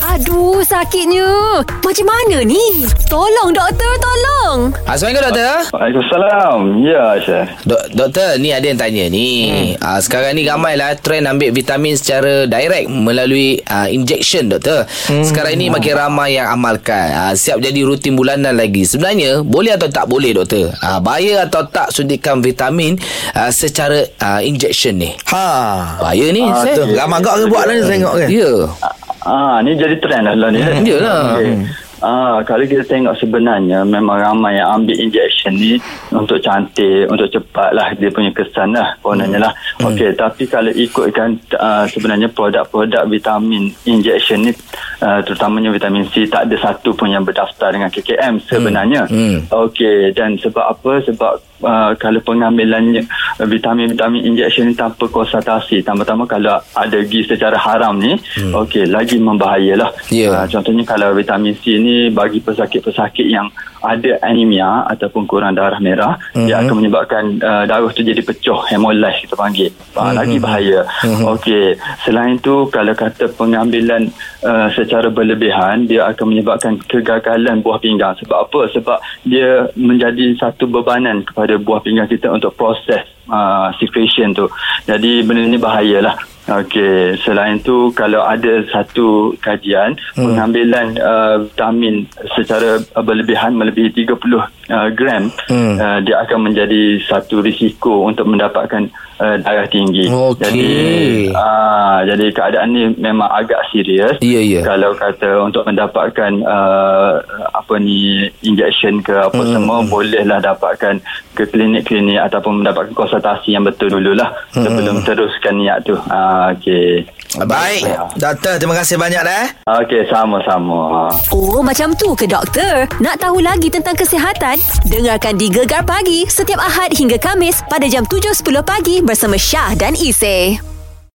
Aduh, sakitnya. Macam mana ni? Tolong, doktor, tolong. Assalamualaikum doktor. Waalaikumsalam. Ya, Syah. Dok, doktor, ni ada yang tanya ni. Hmm. Uh, sekarang ni ramailah trend ambil vitamin secara direct melalui uh, injection doktor. Hmm. Sekarang ni makin ramai yang amalkan. Uh, siap jadi rutin bulanan lagi. Sebenarnya boleh atau tak boleh doktor? Uh, bahaya atau tak suntikan vitamin uh, secara uh, injection ni? Ha. Bahaya ni. Ah, saya. Ramai gak ke buat lah ni saya tengok kan. Ya. Ah, ni jadi trend dah lah ni. Hmm, iyalah. Okay. Ah, kalau kita tengok sebenarnya memang ramai yang ambil injection ni untuk cantik, untuk cepat lah dia punya kesan lah kononnya lah. Hmm. Okey, tapi kalau ikutkan uh, sebenarnya produk-produk vitamin injection ni uh, terutamanya vitamin C tak ada satu pun yang berdaftar dengan KKM sebenarnya. Hmm. Okey, dan sebab apa? Sebab uh, kalau pengambilannya uh, vitamin-vitamin injection ni tanpa konsultasi, tambah-tambah kalau ada pergi secara haram ni, hmm. okey, lagi membahayalah. Ya. Uh, contohnya kalau vitamin C ni bagi pesakit-pesakit yang ada anemia ataupun kurang darah merah, mm-hmm. dia akan menyebabkan uh, darah tu jadi pecah, hemolyze kita panggil. Uh, Mhm. Lagi bahaya. Mhm. Okey, selain tu kalau kata pengambilan uh, secara berlebihan, dia akan menyebabkan kegagalan buah pinggang. Sebab apa? Sebab dia menjadi satu bebanan kepada buah pinggang kita untuk proses uh, secretion tu. Jadi benda ni bahayalah. Okey, selain tu kalau ada satu kajian hmm. pengambilan uh, vitamin secara berlebihan melebihi 30 uh, gram Hmm. uh, dia akan menjadi satu risiko untuk mendapatkan uh, darah tinggi. Okey. Jadi uh, jadi keadaan ni memang agak serius. Ya, ya. Kalau kata untuk mendapatkan uh, apa ni injection ke apa hmm. semua bolehlah dapatkan ke klinik-klinik ataupun mendapatkan konsultasi yang betul dululah hmm. sebelum teruskan niat tu. Uh, okey. Baik. Doktor, terima kasih banyak dah. eh. Okey, sama-sama. Oh, macam tu ke doktor? Nak tahu lagi tentang kesihatan? Dengarkan di Gegar Pagi setiap Ahad hingga Kamis pada jam 7.10 pagi bersama Syah dan Isy.